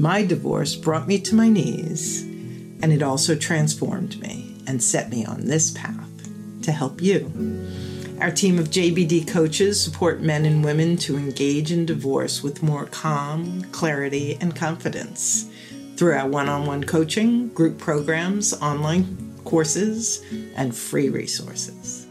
My divorce brought me to my knees, and it also transformed me and set me on this path to help you. Our team of JBD coaches support men and women to engage in divorce with more calm, clarity, and confidence through our one on one coaching, group programs, online courses, and free resources.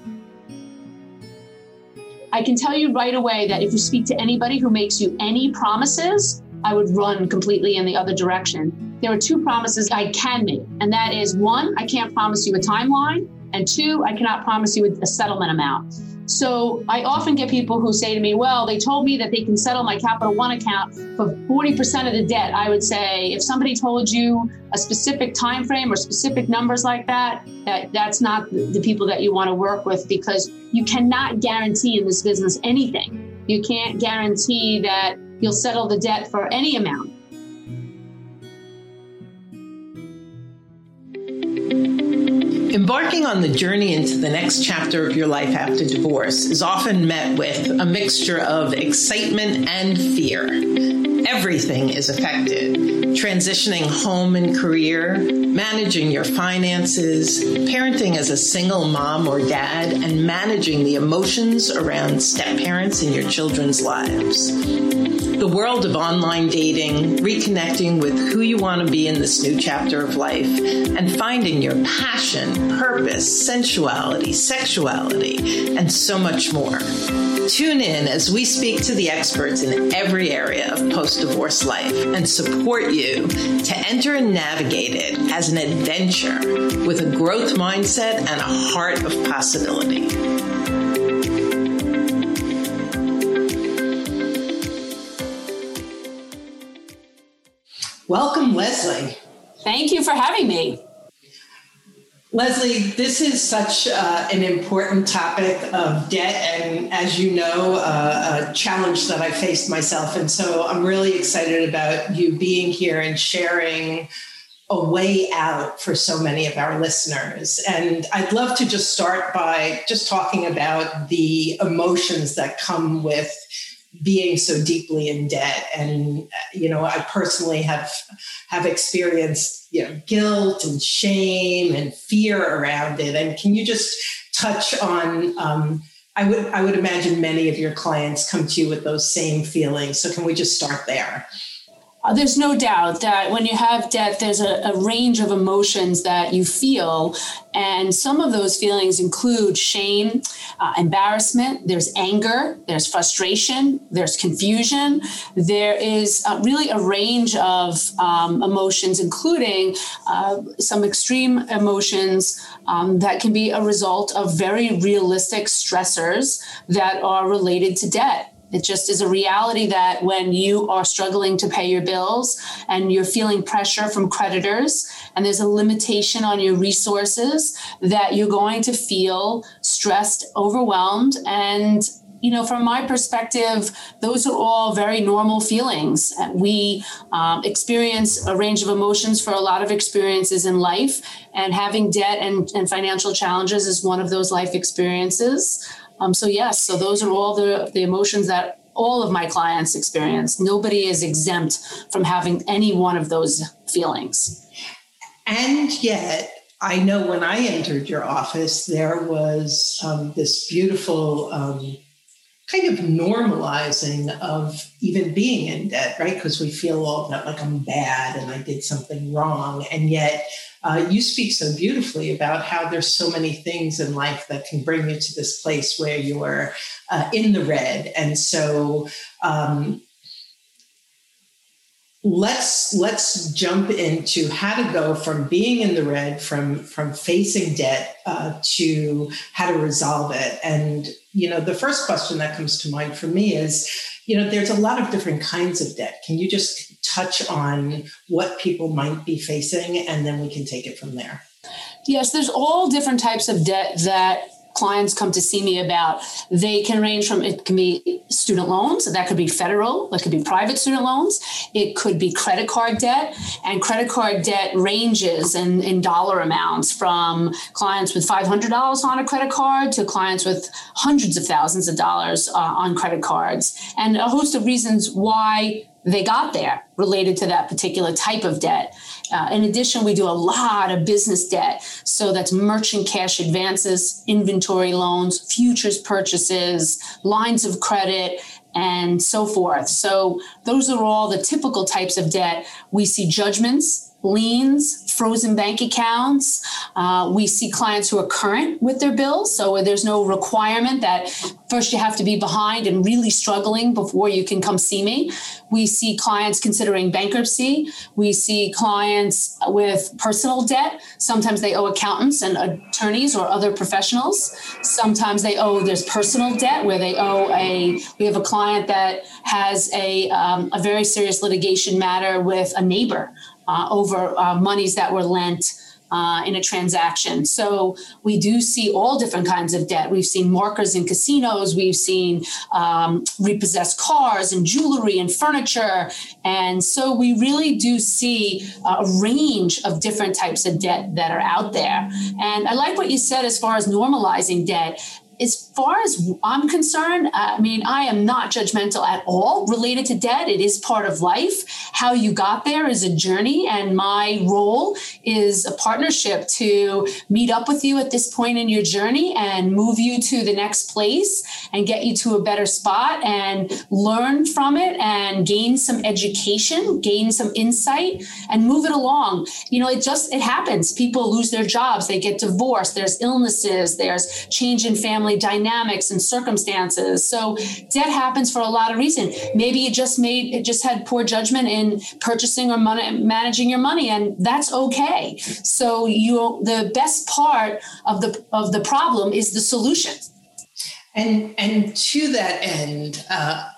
I can tell you right away that if you speak to anybody who makes you any promises, I would run completely in the other direction. There are two promises I can make, and that is one, I can't promise you a timeline, and two, I cannot promise you a settlement amount. So I often get people who say to me, well, they told me that they can settle my Capital One account for 40% of the debt. I would say if somebody told you a specific time frame or specific numbers like that, that that's not the people that you want to work with because you cannot guarantee in this business anything. You can't guarantee that you'll settle the debt for any amount. Embarking on the journey into the next chapter of your life after divorce is often met with a mixture of excitement and fear. Everything is affected. Transitioning home and career, managing your finances, parenting as a single mom or dad, and managing the emotions around step parents in your children's lives the world of online dating, reconnecting with who you want to be in this new chapter of life, and finding your passion, purpose, sensuality, sexuality, and so much more. Tune in as we speak to the experts in every area of post divorce life and support you to enter and navigate it as an adventure with a growth mindset and a heart of possibility. Welcome, Leslie. Thank you for having me. Leslie, this is such uh, an important topic of debt, and as you know, uh, a challenge that I faced myself. And so I'm really excited about you being here and sharing a way out for so many of our listeners. And I'd love to just start by just talking about the emotions that come with being so deeply in debt. And you know i personally have have experienced you know guilt and shame and fear around it. And can you just touch on um, i would i would imagine many of your clients come to you with those same feelings. So can we just start there there's no doubt that when you have debt, there's a, a, range of emotions that you feel. And some of those feelings include shame, uh, embarrassment, there's anger, there's frustration, there's confusion. There is uh, really a range of um, emotions, including uh, some extreme emotions um, that can be a result of very realistic stressors that are related to debt. It just is a reality that when you are struggling to pay your bills and you're feeling pressure from creditors and there's a limitation on your resources, that you're going to feel stressed, overwhelmed, and you know, from my perspective, those are all very normal feelings. We um, experience a range of emotions for a lot of experiences in life, and having debt and, and financial challenges is one of those life experiences. Um, so yes, so those are all the, the emotions that all of my clients experience. Nobody is exempt from having any one of those feelings. And yet, I know when I entered your office, there was um, this beautiful um, kind of normalizing of even being in debt, right? Because we feel all that like I'm bad and I did something wrong. And yet, uh, you speak so beautifully about how there's so many things in life that can bring you to this place where you're uh, in the red. And so, um, let's let's jump into how to go from being in the red from from facing debt uh, to how to resolve it and you know the first question that comes to mind for me is you know there's a lot of different kinds of debt can you just touch on what people might be facing, and then we can take it from there. Yes, there's all different types of debt that clients come to see me about. They can range from it can be student loans, that could be federal, that could be private student loans, it could be credit card debt, and credit card debt ranges in, in dollar amounts from clients with $500 on a credit card to clients with hundreds of thousands of dollars uh, on credit cards, and a host of reasons why they got there related to that particular type of debt. Uh, in addition, we do a lot of business debt. So that's merchant cash advances, inventory loans, futures purchases, lines of credit, and so forth. So those are all the typical types of debt. We see judgments liens, frozen bank accounts. Uh, we see clients who are current with their bills. So there's no requirement that first you have to be behind and really struggling before you can come see me. We see clients considering bankruptcy. We see clients with personal debt. Sometimes they owe accountants and attorneys or other professionals. Sometimes they owe, there's personal debt where they owe a, we have a client that has a, um, a very serious litigation matter with a neighbor uh, over uh, monies that were lent uh, in a transaction. So we do see all different kinds of debt. We've seen markers in casinos, we've seen um, repossessed cars and jewelry and furniture. And so we really do see a range of different types of debt that are out there. And I like what you said as far as normalizing debt as far as I'm concerned, I mean, I am not judgmental at all related to debt. It is part of life. How you got there is a journey, and my role is a partnership to meet up with you at this point in your journey and move you to the next place and get you to a better spot and learn from it and gain some education, gain some insight, and move it along. You know, it just it happens. People lose their jobs, they get divorced, there's illnesses, there's change in family family dynamics and circumstances. So debt happens for a lot of reasons. Maybe you just made it just had poor judgment in purchasing or money, managing your money, and that's okay. So you the best part of the of the problem is the solution. And and to that end. Uh,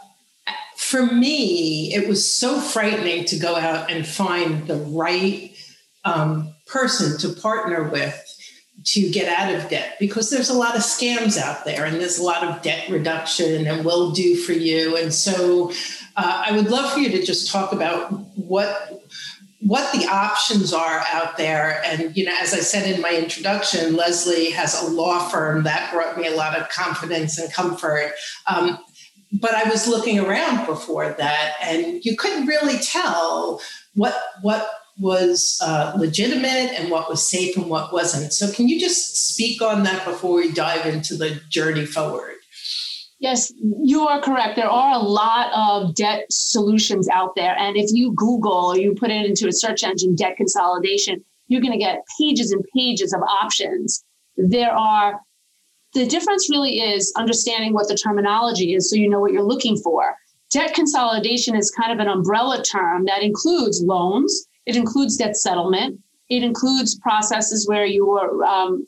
for me, it was so frightening to go out and find the right um, person to partner with to get out of debt because there's a lot of scams out there and there's a lot of debt reduction and will do for you. And so uh, i would love for you to just talk about what what the options are out there. And you know as i said in my introduction leslie has a law firm that brought me a lot of confidence and comfort. Um, but i was looking around before that and you couldn't really tell what what was uh, legitimate and what was safe and what wasn't. So, can you just speak on that before we dive into the journey forward? Yes, you are correct. There are a lot of debt solutions out there. And if you Google you put it into a search engine, debt consolidation, you're going to get pages and pages of options. There are, the difference really is understanding what the terminology is so you know what you're looking for. Debt consolidation is kind of an umbrella term that includes loans, it includes debt settlement. It includes processes where you are um,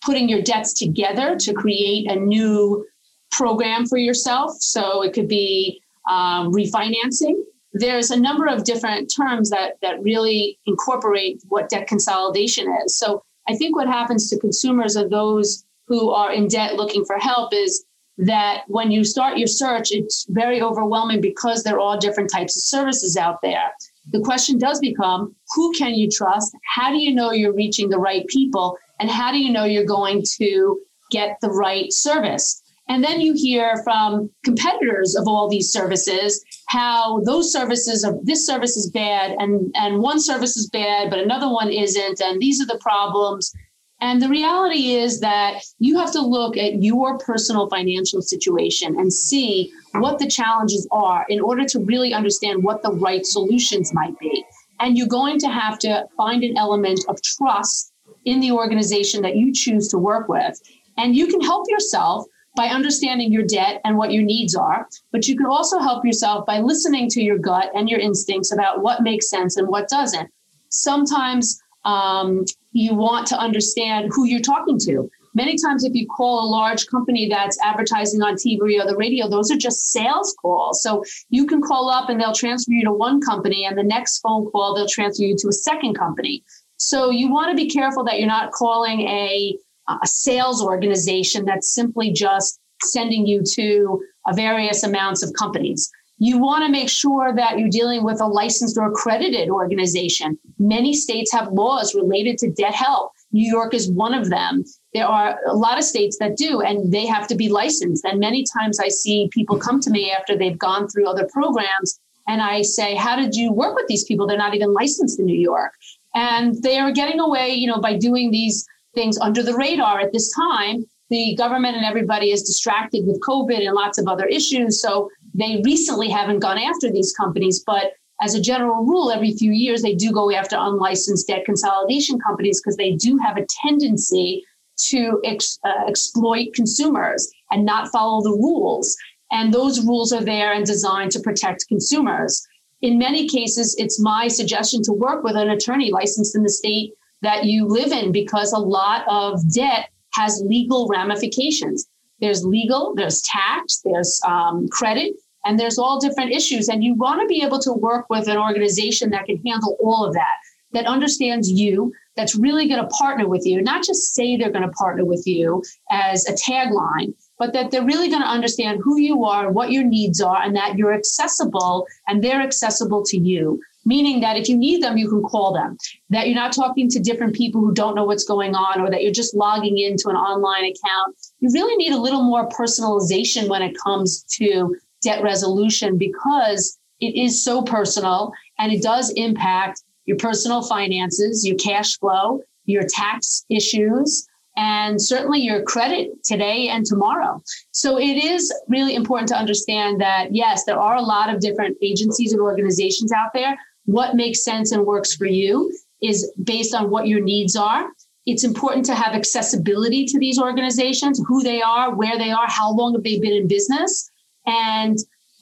putting your debts together to create a new program for yourself. So it could be um, refinancing. There's a number of different terms that that really incorporate what debt consolidation is. So I think what happens to consumers or those who are in debt looking for help is that when you start your search, it's very overwhelming because there are all different types of services out there the question does become who can you trust? How do you know you're reaching the right people? And how do you know you're going to get the right service? And then you hear from competitors of all these services how those services are this service is bad and, and one service is bad, but another one isn't. And these are the problems. And the reality is that you have to look at your personal financial situation and see what the challenges are in order to really understand what the right solutions might be. And you're going to have to find an element of trust in the organization that you choose to work with. And you can help yourself by understanding your debt and what your needs are, but you can also help yourself by listening to your gut and your instincts about what makes sense and what doesn't. Sometimes um, you want to understand who you're talking to. Many times if you call a large company that's advertising on TV or the radio, those are just sales calls. So you can call up and they'll transfer you to one company, and the next phone call, they'll transfer you to a second company. So you want to be careful that you're not calling a, a sales organization that's simply just sending you to various amounts of companies. You want to make sure that you're dealing with a licensed or accredited organization. Many states have laws related to debt help. New York is one of them. There are a lot of states that do, and they have to be licensed. And many times I see people come to me after they've gone through other programs, and I say, How did you work with these people? They're not even licensed in New York. And they are getting away, you know, by doing these things under the radar at this time. The government and everybody is distracted with COVID and lots of other issues. So they recently haven't gone after these companies, but as a general rule, every few years they do go after unlicensed debt consolidation companies because they do have a tendency to ex, uh, exploit consumers and not follow the rules. And those rules are there and designed to protect consumers. In many cases, it's my suggestion to work with an attorney licensed in the state that you live in because a lot of debt has legal ramifications. There's legal, there's tax, there's um, credit, and there's all different issues. And you want to be able to work with an organization that can handle all of that, that understands you, that's really going to partner with you, not just say they're going to partner with you as a tagline, but that they're really going to understand who you are, what your needs are, and that you're accessible and they're accessible to you. Meaning that if you need them, you can call them. That you're not talking to different people who don't know what's going on, or that you're just logging into an online account. You really need a little more personalization when it comes to debt resolution because it is so personal and it does impact your personal finances, your cash flow, your tax issues, and certainly your credit today and tomorrow. So it is really important to understand that, yes, there are a lot of different agencies and organizations out there. What makes sense and works for you is based on what your needs are. It's important to have accessibility to these organizations, who they are, where they are, how long have they been in business, and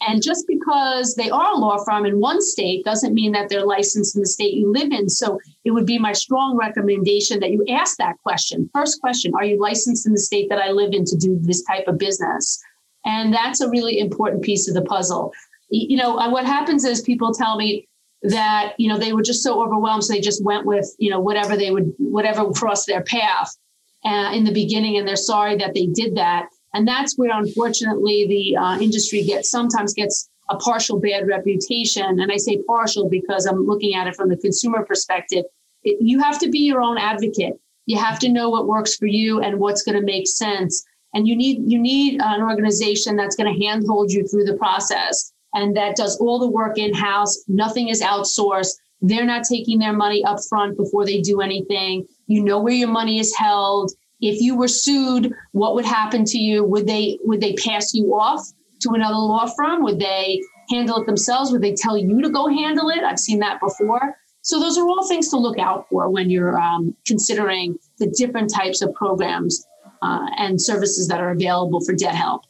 and just because they are a law firm in one state doesn't mean that they're licensed in the state you live in. So it would be my strong recommendation that you ask that question. First question Are you licensed in the state that I live in to do this type of business? And that's a really important piece of the puzzle. You know, what happens is people tell me that, you know, they were just so overwhelmed. So they just went with, you know, whatever they would, whatever crossed their path uh, in the beginning. And they're sorry that they did that. And that's where, unfortunately, the uh, industry gets sometimes gets a partial bad reputation. And I say partial because I'm looking at it from the consumer perspective. It, you have to be your own advocate. You have to know what works for you and what's going to make sense. And you need you need an organization that's going to handhold you through the process and that does all the work in house. Nothing is outsourced. They're not taking their money up front before they do anything. You know where your money is held if you were sued, what would happen to you? Would they would they pass you off to another law firm? Would they handle it themselves? Would they tell you to go handle it? I've seen that before. So those are all things to look out for when you're um, considering the different types of programs uh, and services that are available for debt help.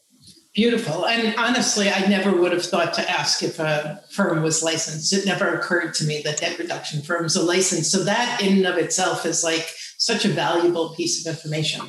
Beautiful. And honestly, I never would have thought to ask if a firm was licensed. It never occurred to me that debt reduction firms are licensed. So that in and of itself is like such a valuable piece of information.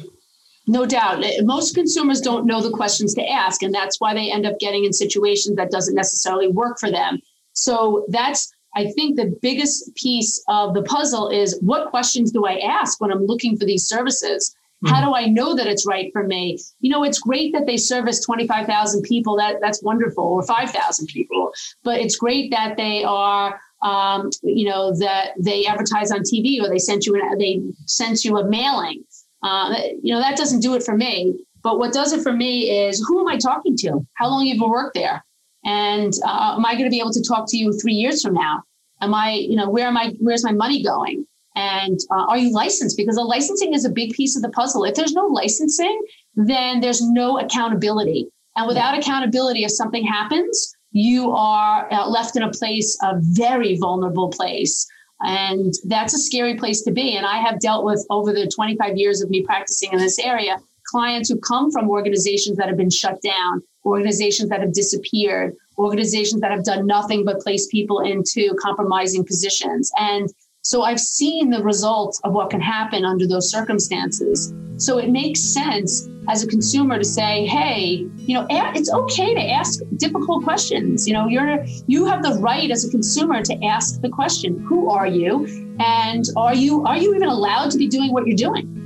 No doubt. Eh, most consumers don't know the questions to ask, and that's why they end up getting in situations that doesn't necessarily work for them. So that's I think the biggest piece of the puzzle is what questions do I ask when I'm looking for these services? How hmm. do I know that it's right for me? You know, it's great that they service 25,000 people. That that's wonderful, or 5,000 people. But it's great that they are, um, you know, that they advertise on TV or they sent you an, they sent you a mailing. Uh, you know, that doesn't do it for me. But what does it for me is who am I talking to? How long have you worked there? And uh, am I going to be able to talk to you three years from now? Am I, you know, where am I? Where's my money going? And uh, are you licensed? Because the licensing is a big piece of the puzzle. If there's no licensing, then there's no accountability. And without accountability, if something happens, you are uh, left in a place, a very vulnerable place. And that's a scary place to be. And I have dealt with over the 25 years of me practicing in this area clients who come from organizations that have been shut down, organizations that have disappeared, organizations that have done nothing but place people into compromising positions. And so I've seen the results of what can happen under those circumstances. So it makes sense as a consumer to say, hey, you know, it's okay to ask difficult questions. You know, you're you have the right as a consumer to ask the question, who are you? And are you are you even allowed to be doing what you're doing?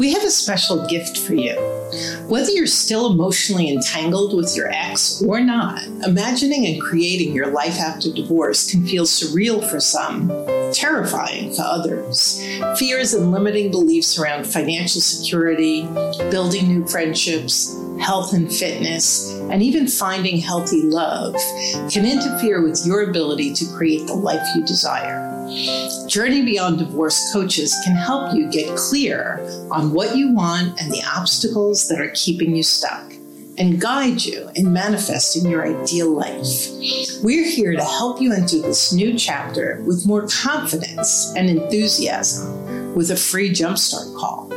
We have a special gift for you. Whether you're still emotionally entangled with your ex or not, imagining and creating your life after divorce can feel surreal for some, terrifying for others. Fears and limiting beliefs around financial security, building new friendships, health and fitness, and even finding healthy love can interfere with your ability to create the life you desire. Journey Beyond Divorce coaches can help you get clear on what you want and the obstacles that are keeping you stuck and guide you in manifesting your ideal life. We're here to help you enter this new chapter with more confidence and enthusiasm with a free jumpstart call.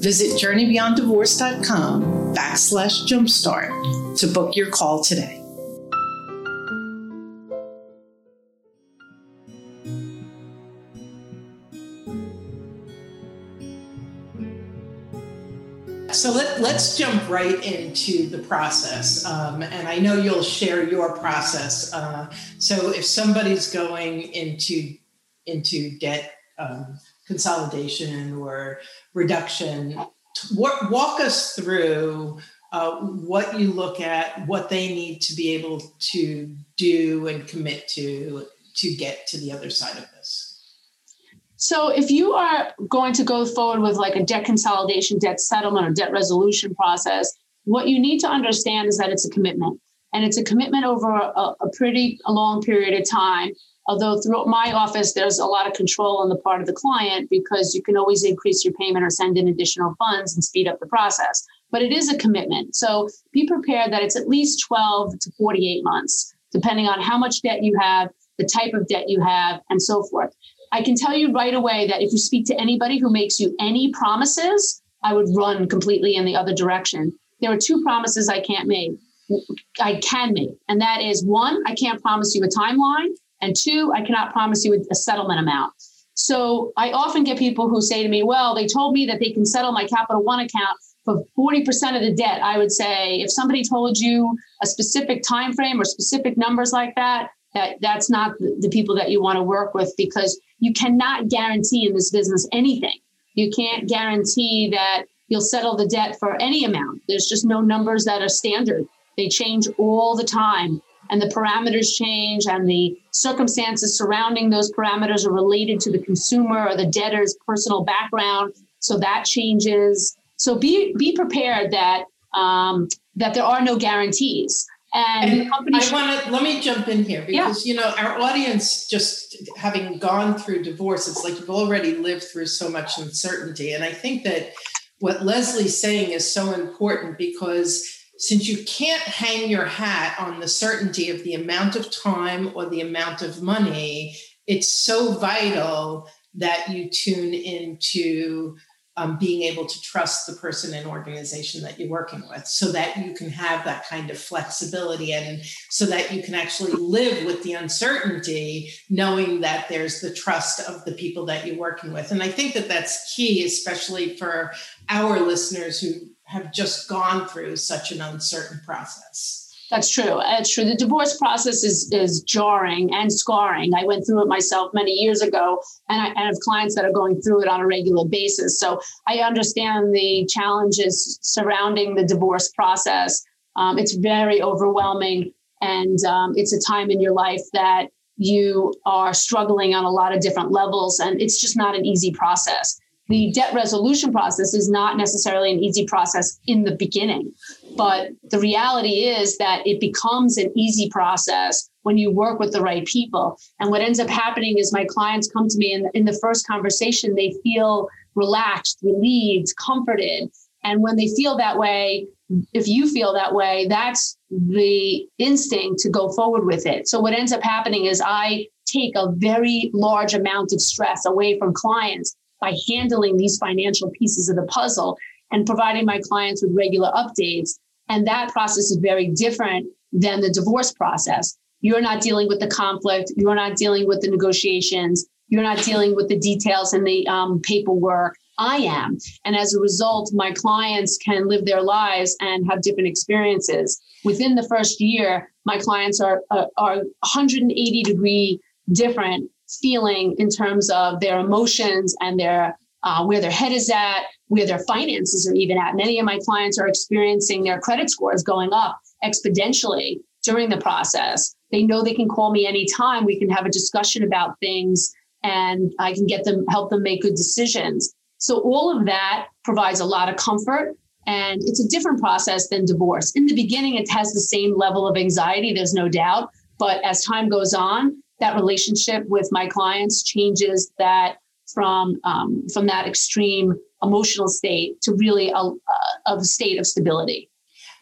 Visit journeybeyonddivorce.com backslash jumpstart to book your call today. So let, let's jump right into the process. Um, and I know you'll share your process. Uh, so if somebody's going into, into debt um, consolidation or reduction, walk, us through uh, what you look at, what they need to be able to do and commit to to get to the other side of this. So if you are going to go forward with like a debt consolidation, debt settlement, or debt resolution process, what you need to understand is that it's a commitment. And it's a commitment over a, a pretty a long period of time. Although throughout my office, there's a lot of control on the part of the client because you can always increase your payment or send in additional funds and speed up the process. But it is a commitment. So be prepared that it's at least 12 to 48 months, depending on how much debt you have, the type of debt you have, and so forth. I can tell you right away that if you speak to anybody who makes you any promises, I would run completely in the other direction. There are two promises I can't make. I can make, and that is one, I can't promise you a timeline, and two, I cannot promise you a settlement amount. So I often get people who say to me, "Well, they told me that they can settle my Capital One account for 40% of the debt." I would say, if somebody told you a specific time frame or specific numbers like that, that that's not the people that you want to work with because you cannot guarantee in this business anything. You can't guarantee that you'll settle the debt for any amount. There's just no numbers that are standard. They change all the time, and the parameters change, and the circumstances surrounding those parameters are related to the consumer or the debtor's personal background. So that changes. So be be prepared that um, that there are no guarantees. And, and I want to let me jump in here because yeah. you know our audience just having gone through divorce, it's like you've already lived through so much uncertainty, and I think that what Leslie's saying is so important because since you can't hang your hat on the certainty of the amount of time or the amount of money, it's so vital that you tune into um, being able to trust the person and organization that you're working with so that you can have that kind of flexibility and so that you can actually live with the uncertainty knowing that there's the trust of the people that you're working with. And i think that that's key especially for our listeners who have just gone through such an uncertain process that's true. It's true. The divorce process is is jarring and scarring. I went through it myself many years ago, and I, have clients that are going through it on a regular basis. So I understand the challenges surrounding the divorce process. Um, it's very overwhelming, and um, it's a time in your life that you are struggling on a lot of different levels, and it's just not an easy process the debt resolution process is not necessarily an easy process in the beginning. But the reality is that it becomes an easy process when you work with the right people. And what ends up happening is my clients come to me and in the first conversation, they feel relaxed, relieved, comforted. And when they feel that way, if you feel that way, that's the instinct to go forward with it. So what ends up happening is I take a very large amount of stress away from clients by handling these financial pieces of the puzzle and providing my clients with regular updates. And that process is very different than the divorce process. You're not dealing with the conflict. You're not dealing with the negotiations. You're not dealing with the details and the um, paperwork. I am. And as a result, my clients can live their lives and have different experiences. Within the first year, my clients are, uh, are 180 degree different feeling in terms of their emotions and their uh, where their head is at, where their finances are even at. Many of my clients are experiencing their credit scores going up exponentially during the process. They know they can call me anytime. We can have a discussion about things and I can get them, help them make good decisions. So all of that provides a lot of comfort and it's a different process than divorce. In the beginning, it has the same level of anxiety, there's no doubt. But as time goes on, that relationship with my clients changes that from um, from that extreme emotional state to really a, a state of stability.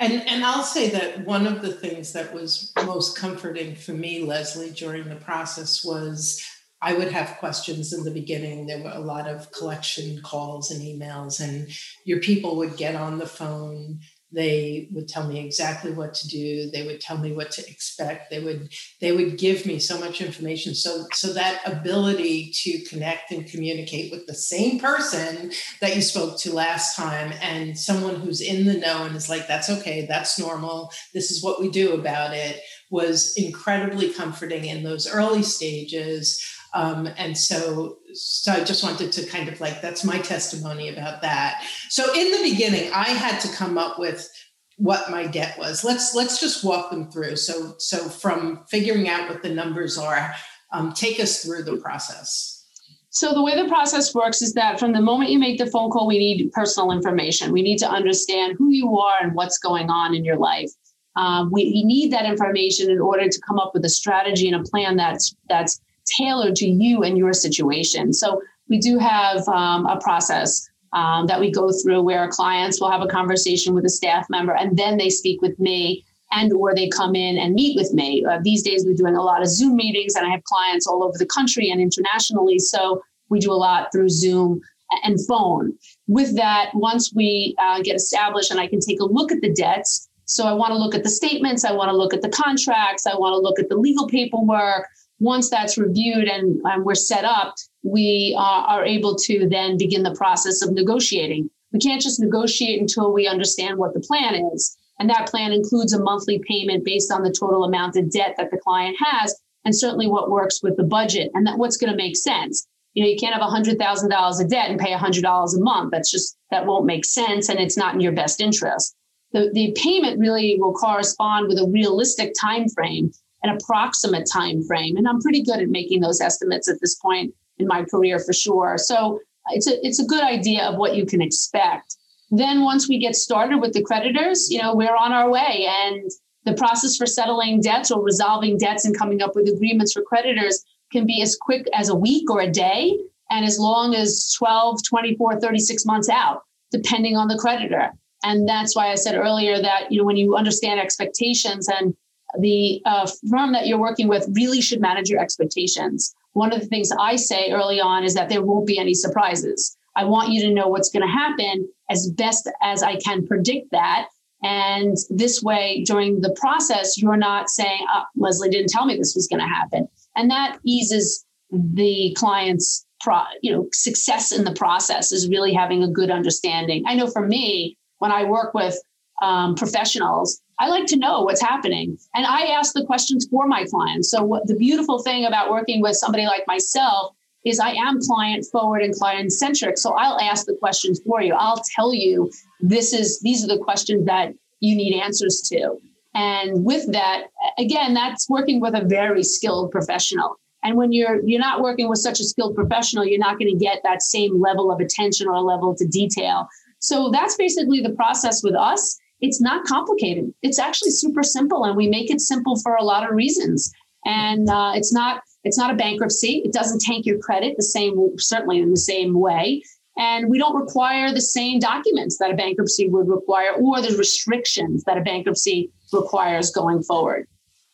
And and I'll say that one of the things that was most comforting for me, Leslie, during the process was I would have questions in the beginning. There were a lot of collection calls and emails, and your people would get on the phone. They would tell me exactly what to do. They would tell me what to expect. They would they would give me so much information. So so that ability to connect and communicate with the same person that you spoke to last time, and someone who's in the know and is like, "That's okay. That's normal. This is what we do about it." Was incredibly comforting in those early stages um, and so, so I just wanted to kind of like, that's my testimony about that. So in the beginning, I had to come up with what my debt was. Let's, let's just walk them through. So, so from figuring out what the numbers are, um, take us through the process. So the way the process works is that from the moment you make the phone call, we need personal information. We need to understand who you are and what's going on in your life. Um, we, we, need that information in order to come up with a strategy and a plan that's that's tailored to you and your situation. So we do have um, a process um, that we go through where clients will have a conversation with a staff member and then they speak with me and or they come in and meet with me. Uh, these days we're doing a lot of Zoom meetings and I have clients all over the country and internationally. So we do a lot through Zoom and phone. With that, once we uh, get established and I can take a look at the debts, so I want to look at the statements, I want to look at the contracts, I want to look at the legal paperwork, once that's reviewed and, and we're set up, we uh, are able to then begin the process of negotiating. We can't just negotiate until we understand what the plan is. And that plan includes a monthly payment based on the total amount of debt that the client has, and certainly what works with the budget and that what's going to make sense. You know, you can't have $100,000 of debt and pay $100 a month. That's just, that won't make sense and it's not in your best interest. The, the payment really will correspond with a realistic time frame an approximate time frame and i'm pretty good at making those estimates at this point in my career for sure. So it's a it's a good idea of what you can expect. Then once we get started with the creditors you know we're on our way and the process for settling debts or resolving debts and coming up with agreements for creditors can be as quick as a week or a day and as long as 12 24 36 months out depending on the creditor. And that's why i said earlier that you know when you understand expectations and the uh, firm that you're working with really should manage your expectations. One of the things I say early on is that there won't be any surprises. I want you to know what's going to happen as best as I can predict that. And this way, during the process, you're not saying, oh, Leslie didn't tell me this was going to happen. And that eases the client's pro, you know, success in the process is really having a good understanding. I know for me, when I work with um, professionals, I like to know what's happening. And I ask the questions for my clients. So, what the beautiful thing about working with somebody like myself is I am client forward and client centric. So, I'll ask the questions for you. I'll tell you this is these are the questions that you need answers to. And with that, again, that's working with a very skilled professional. And when you're you're not working with such a skilled professional, you're not going to get that same level of attention or level to detail. So that's basically the process with us it's not complicated. It's actually super simple, and we make it simple for a lot of reasons. And uh, it's not it's not a bankruptcy. It doesn't tank your credit the same certainly in the same way. And we don't require the same documents that a bankruptcy would require or the restrictions that a bankruptcy requires going forward.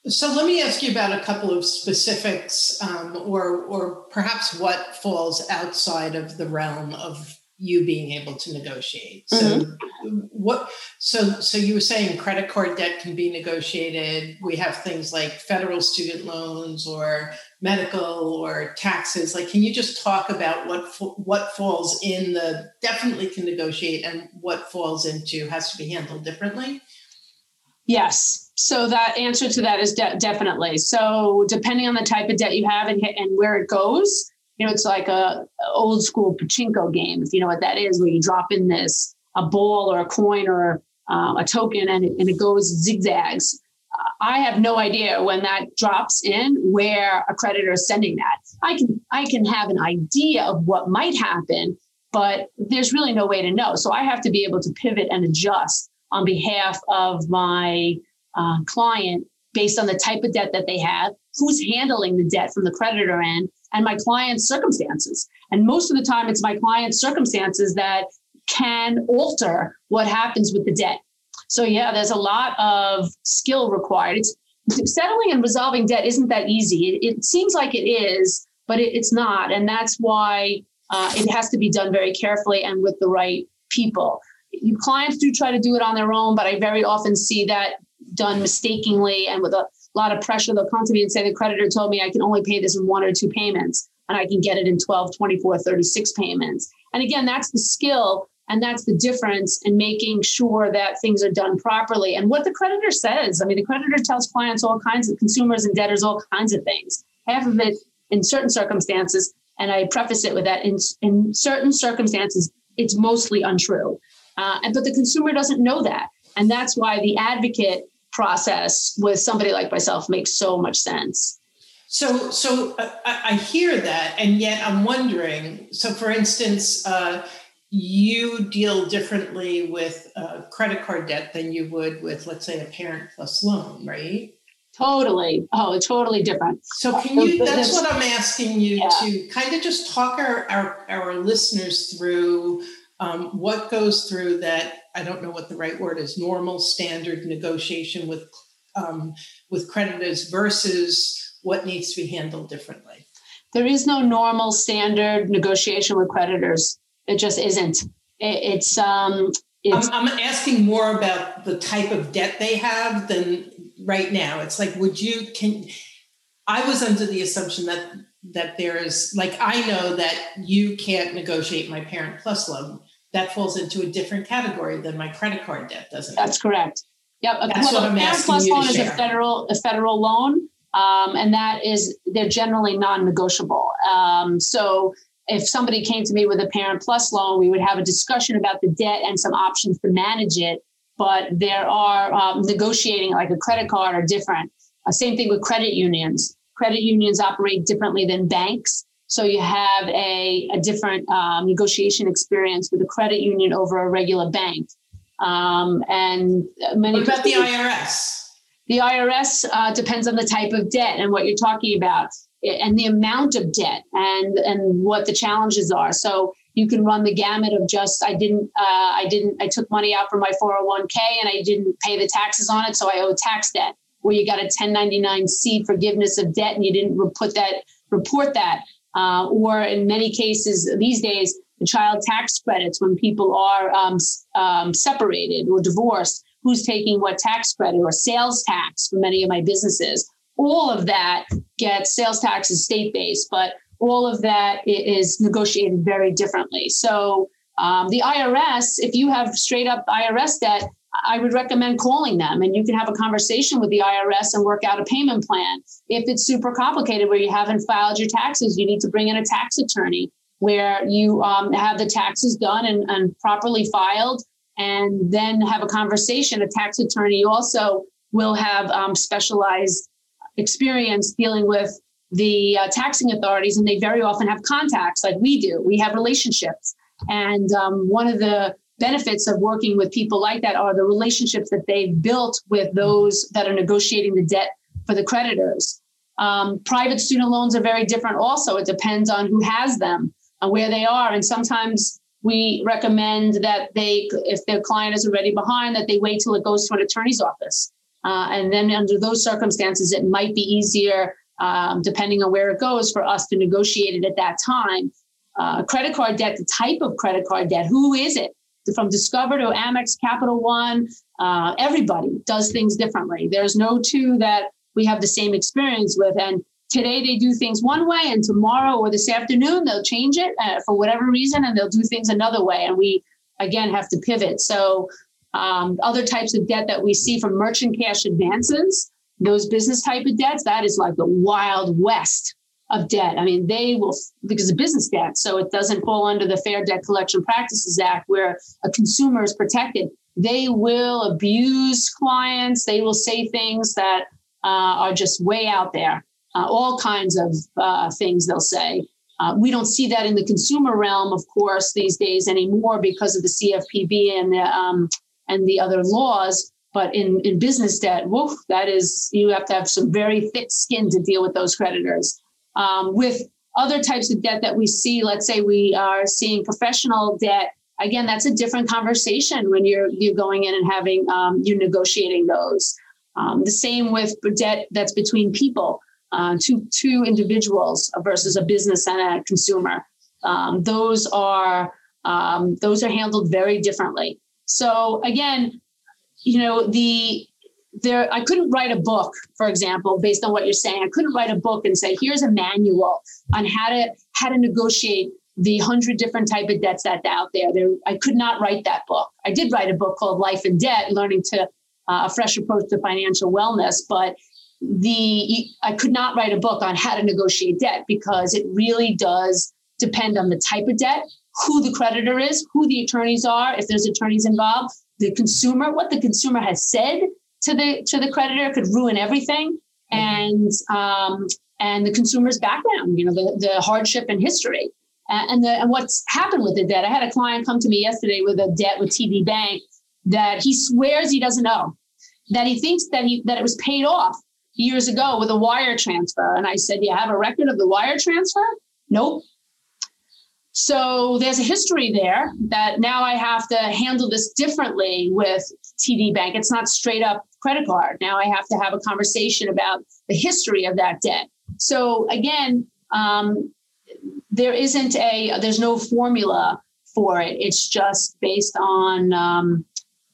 So let me ask you about a couple of specifics, um, or or perhaps what falls outside of the realm of you being able to negotiate. So mm-hmm. what so so you were saying credit card debt can be negotiated. We have things like federal student loans or medical or taxes. Like can you just talk about what what falls in the definitely can negotiate and what falls into has to be handled differently? Yes. So that answer to that is de- definitely. So depending on the type of debt you have and, and where it goes, you know, it's like a, old school pachinko game, if you know what that is, where you drop in this a ball or a coin or um, a token and it, and it goes zigzags. I have no idea when that drops in where a creditor is sending that. I can I can have an idea of what might happen, but there's really no way to know. So I have to be able to pivot and adjust on behalf of my uh, client based on the type of debt that they have, who's handling the debt from the creditor end, and my client's circumstances. And most of the time, it's my client's circumstances that can alter what happens with the debt. So, yeah, there's a lot of skill required. It's, settling and resolving debt isn't that easy. It, it seems like it is, but it, it's not. And that's why uh, it has to be done very carefully and with the right people. You, clients do try to do it on their own, but I very often see that done mistakenly and with a lot of pressure. They'll come to me and say, the creditor told me I can only pay this in one or two payments and I can get it in 12, 24, 36 payments. And again, that's the skill and that's the difference in making sure that things are done properly. And what the creditor says, I mean, the creditor tells clients all kinds of consumers and debtors all kinds of things. Half of it in certain circumstances, and I preface it with that in, in certain circumstances, it's mostly untrue. Uh, but the consumer doesn't know that. And that's why the advocate process with somebody like myself makes so much sense. So, so uh, I, hear that, and yet I'm wondering. So, for instance, uh, you deal differently with uh, credit card debt than you would with, let's say, a parent plus loan, right? Totally. Oh, totally different. So, can you? That's what I'm asking you yeah. to kind of just talk our our, our listeners through um, what goes through that I don't know what the right word is normal standard negotiation with um, with creditors versus what needs to be handled differently. There is no normal standard negotiation with creditors. It just isn't. It, it's um. It's, I'm, I'm asking more about the type of debt they have than right now. It's like, would you can? I was under the assumption that that there is like I know that you can't negotiate my parent plus loan that falls into a different category than my credit card debt, doesn't it? That's correct. Yep. That's well, what I'm asking Plus you loan to share. is a federal a federal loan, um, and that is they're generally non-negotiable. Um, so if somebody came to me with a parent plus loan, we would have a discussion about the debt and some options to manage it. But there are um, negotiating like a credit card are different. Uh, same thing with credit unions. Credit unions operate differently than banks. So you have a, a different um, negotiation experience with a credit union over a regular bank. Um, and many what about the IRS? The IRS uh, depends on the type of debt and what you're talking about, and the amount of debt, and and what the challenges are. So you can run the gamut of just I didn't uh, I didn't I took money out from my 401k and I didn't pay the taxes on it, so I owe tax debt. Where you got a 1099-C forgiveness of debt and you didn't put that report that uh, or in many cases these days, the child tax credits when people are um, um, separated or divorced, who's taking what tax credit or sales tax for many of my businesses. All of that gets sales tax is state based, but all of that is negotiated very differently. So um, the IRS, if you have straight up IRS debt, I would recommend calling them and you can have a conversation with the IRS and work out a payment plan. If it's super complicated where you haven't filed your taxes, you need to bring in a tax attorney where you um, have the taxes done and, and properly filed and then have a conversation. A tax attorney also will have um, specialized experience dealing with the uh, taxing authorities, and they very often have contacts like we do. We have relationships. And um, one of the benefits of working with people like that are the relationships that they've built with those that are negotiating the debt for the creditors. Um, private student loans are very different also. It depends on who has them and where they are. And sometimes we recommend that they, if their client is already behind, that they wait till it goes to an attorney's office. Uh, and then under those circumstances, it might be easier, um, depending on where it goes, for us to negotiate it at that time uh, credit card debt, the type of credit card debt, who is it? From Discover to Amex, Capital One, uh, everybody does things differently. There's no two that we have the same experience with. And today they do things one way, and tomorrow or this afternoon they'll change it uh, for whatever reason, and they'll do things another way. And we again have to pivot. So um, other types of debt that we see from merchant cash advances, those business type of debts, that is like the wild west of debt. I mean, they will, because of business debt, so it doesn't fall under the Fair Debt Collection Practices Act where a consumer is protected. They will abuse clients, they will say things that uh, are just way out there, uh, all kinds of uh, things they'll say. Uh, we don't see that in the consumer realm, of course, these days anymore because of the CFPB and the, um, and the other laws. But in, in business debt, woof, that is, you have to have some very thick skin to deal with those creditors. Um, with other types of debt that we see, let's say we are seeing professional debt. Again, that's a different conversation when you're you're going in and having um, you're negotiating those. Um, the same with debt that's between people, uh, two two individuals versus a business and a consumer. Um, those are um, those are handled very differently. So again, you know the there i couldn't write a book for example based on what you're saying. I couldn't write a book and say here's a manual on how to how to negotiate the hundred different type of debts that out there. There i could not write that book. I did write a book called life and debt learning to uh, a fresh approach to financial wellness but the i could not write a book on how to negotiate debt because it really does depend on the type of debt who the creditor is who the attorneys are if there's attorneys involved the consumer what the consumer has said to the to the creditor could ruin everything and um, and the consumer's background you know the, the hardship and history. And, the, and what's happened with the debt i had a client come to me yesterday with a debt with td bank that he swears he doesn't know that he thinks that he that it was paid off years ago with a wire transfer. And i said you have a record of the wire transfer? Nope. So there's a history there that now I have to handle this differently with TD Bank. It's not straight up credit card. Now I have to have a conversation about the history of that debt. So again, um, there isn't a there's no formula for it. It's just based on um,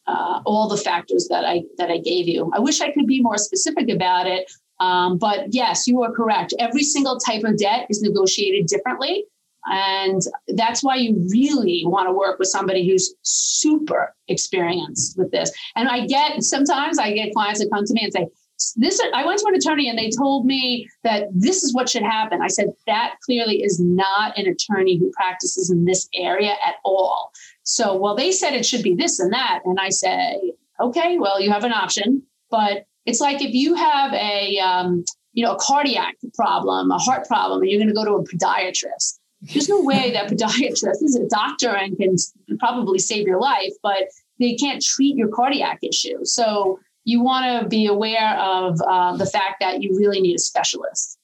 uh, all the factors that I that I gave you. I wish I could be more specific about it, um, but yes, you are correct. Every single type of debt is negotiated differently. And that's why you really want to work with somebody who's super experienced with this. And I get sometimes I get clients that come to me and say, this I went to an attorney and they told me that this is what should happen. I said that clearly is not an attorney who practices in this area at all. So, well, they said it should be this and that, and I say, okay, well, you have an option, but it's like if you have a um, you know a cardiac problem, a heart problem, and you're going to go to a podiatrist there's no way that podiatrist is a doctor and can probably save your life, but they can't treat your cardiac issue. So you want to be aware of uh, the fact that you really need a specialist.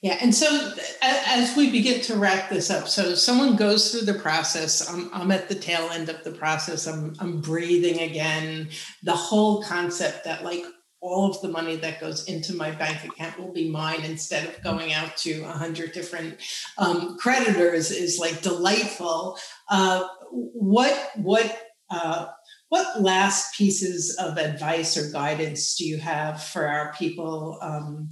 Yeah, and so as we begin to wrap this up, so someone goes through the process. I'm, I'm at the tail end of the process. I'm, I'm breathing again. The whole concept that like all of the money that goes into my bank account will be mine instead of going out to a hundred different um, creditors is like delightful. Uh, what what uh, what last pieces of advice or guidance do you have for our people, um,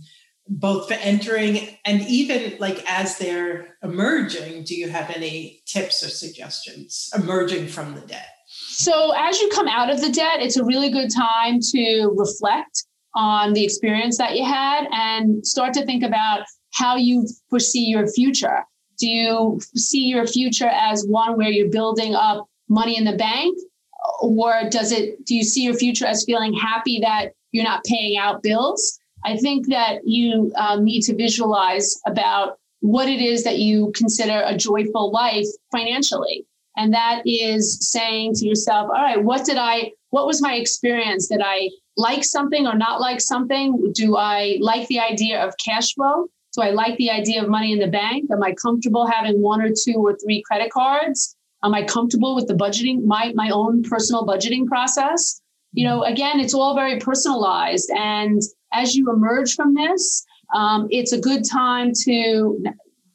both for entering and even like as they're emerging? Do you have any tips or suggestions emerging from the debt? So, as you come out of the debt, it's a really good time to reflect on the experience that you had and start to think about how you foresee your future. Do you see your future as one where you're building up money in the bank? Or does it, do you see your future as feeling happy that you're not paying out bills? I think that you um, need to visualize about what it is that you consider a joyful life financially. And that is saying to yourself, all right, what did I, what was my experience? Did I like something or not like something? Do I like the idea of cash flow? Do I like the idea of money in the bank? Am I comfortable having one or two or three credit cards? Am I comfortable with the budgeting, my, my own personal budgeting process? You know, again, it's all very personalized. And as you emerge from this, um, it's a good time to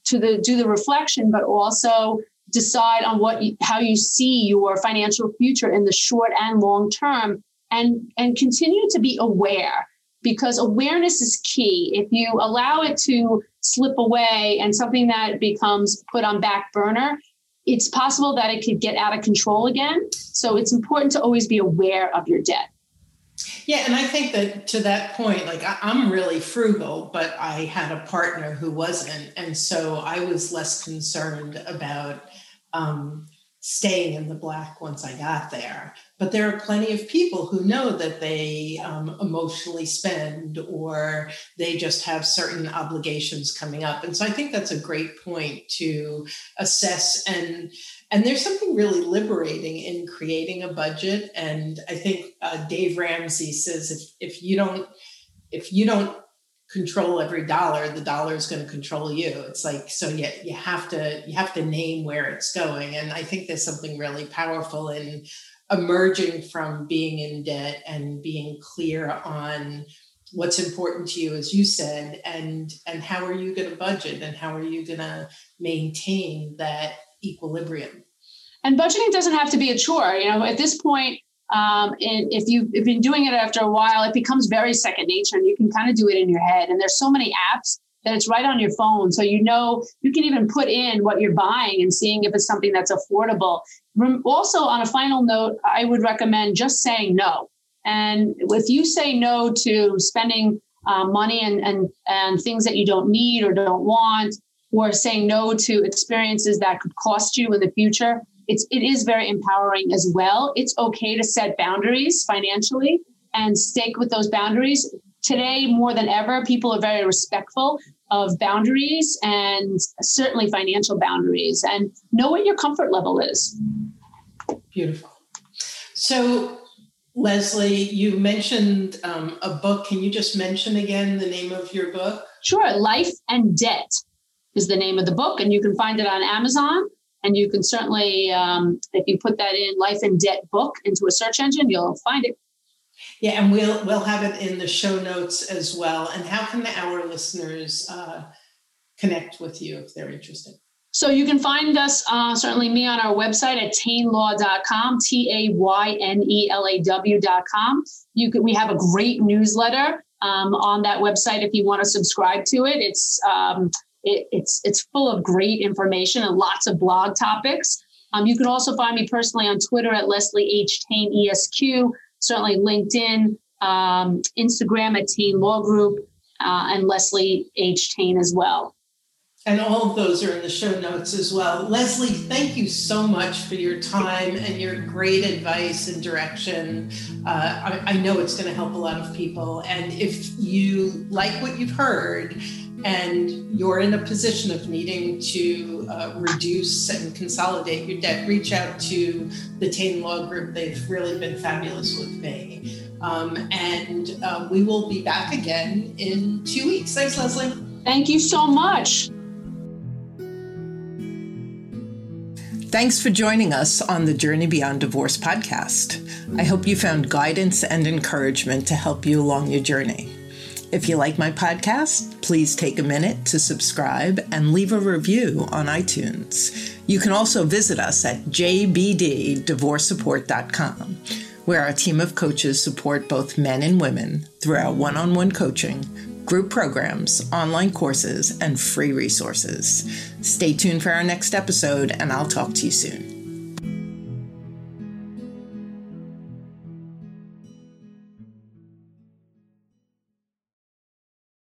to the do the reflection, but also decide on what you, how you see your financial future in the short and long term and and continue to be aware because awareness is key. If you allow it to slip away and something that becomes put on back burner it's possible that it could get out of control again. So it's important to always be aware of your debt. Yeah, and I think that to that point, like I, am really frugal, but I had a partner who wasn't. And so I was less concerned about um, staying in the black once I got there. But there are plenty of people who know that they um, emotionally spend or they just have certain obligations coming up. And so I think that's a great point to assess and and there's something really liberating in creating a budget. And I think uh, Dave Ramsey says if if you don't if you don't control every dollar the dollar is going to control you. It's like so yeah you have to you have to name where it's going. And i think there's something really powerful in emerging from being in debt and being clear on what's important to you as you said and and how are you going to budget and how are you going to maintain that equilibrium? And budgeting doesn't have to be a chore you know at this point um, and if you've been doing it after a while, it becomes very second nature and you can kind of do it in your head. And there's so many apps that it's right on your phone. So you know, you can even put in what you're buying and seeing if it's something that's affordable. Also, on a final note, I would recommend just saying no. And if you say no to spending uh, money and, and, and things that you don't need or don't want, or saying no to experiences that could cost you in the future, it's it is very empowering as well. It's okay to set boundaries financially and stick with those boundaries. Today, more than ever, people are very respectful of boundaries and certainly financial boundaries and know what your comfort level is. Beautiful. So, Leslie, you mentioned um, a book. Can you just mention again the name of your book? Sure. Life and Debt is the name of the book, and you can find it on Amazon. And you can certainly, um, if you put that in life and debt book into a search engine, you'll find it. Yeah, and we'll we'll have it in the show notes as well. And how can our listeners uh, connect with you if they're interested? So you can find us, uh, certainly me, on our website at taynelaw.com, T A Y N E L A W.com. You can, we have a great newsletter um, on that website if you want to subscribe to it. It's um, it, it's it's full of great information and lots of blog topics. Um, you can also find me personally on Twitter at Leslie H. Tayne ESQ, certainly LinkedIn, um, Instagram at Tayne Law Group, uh, and Leslie H. Tayne as well. And all of those are in the show notes as well. Leslie, thank you so much for your time and your great advice and direction. Uh, I, I know it's going to help a lot of people. And if you like what you've heard, and you're in a position of needing to uh, reduce and consolidate your debt, reach out to the Tayne Law Group. They've really been fabulous with me. Um, and uh, we will be back again in two weeks. Thanks, Leslie. Thank you so much. Thanks for joining us on the Journey Beyond Divorce podcast. I hope you found guidance and encouragement to help you along your journey. If you like my podcast, please take a minute to subscribe and leave a review on iTunes. You can also visit us at jbddivorcesupport.com, where our team of coaches support both men and women through our one on one coaching, group programs, online courses, and free resources. Stay tuned for our next episode, and I'll talk to you soon.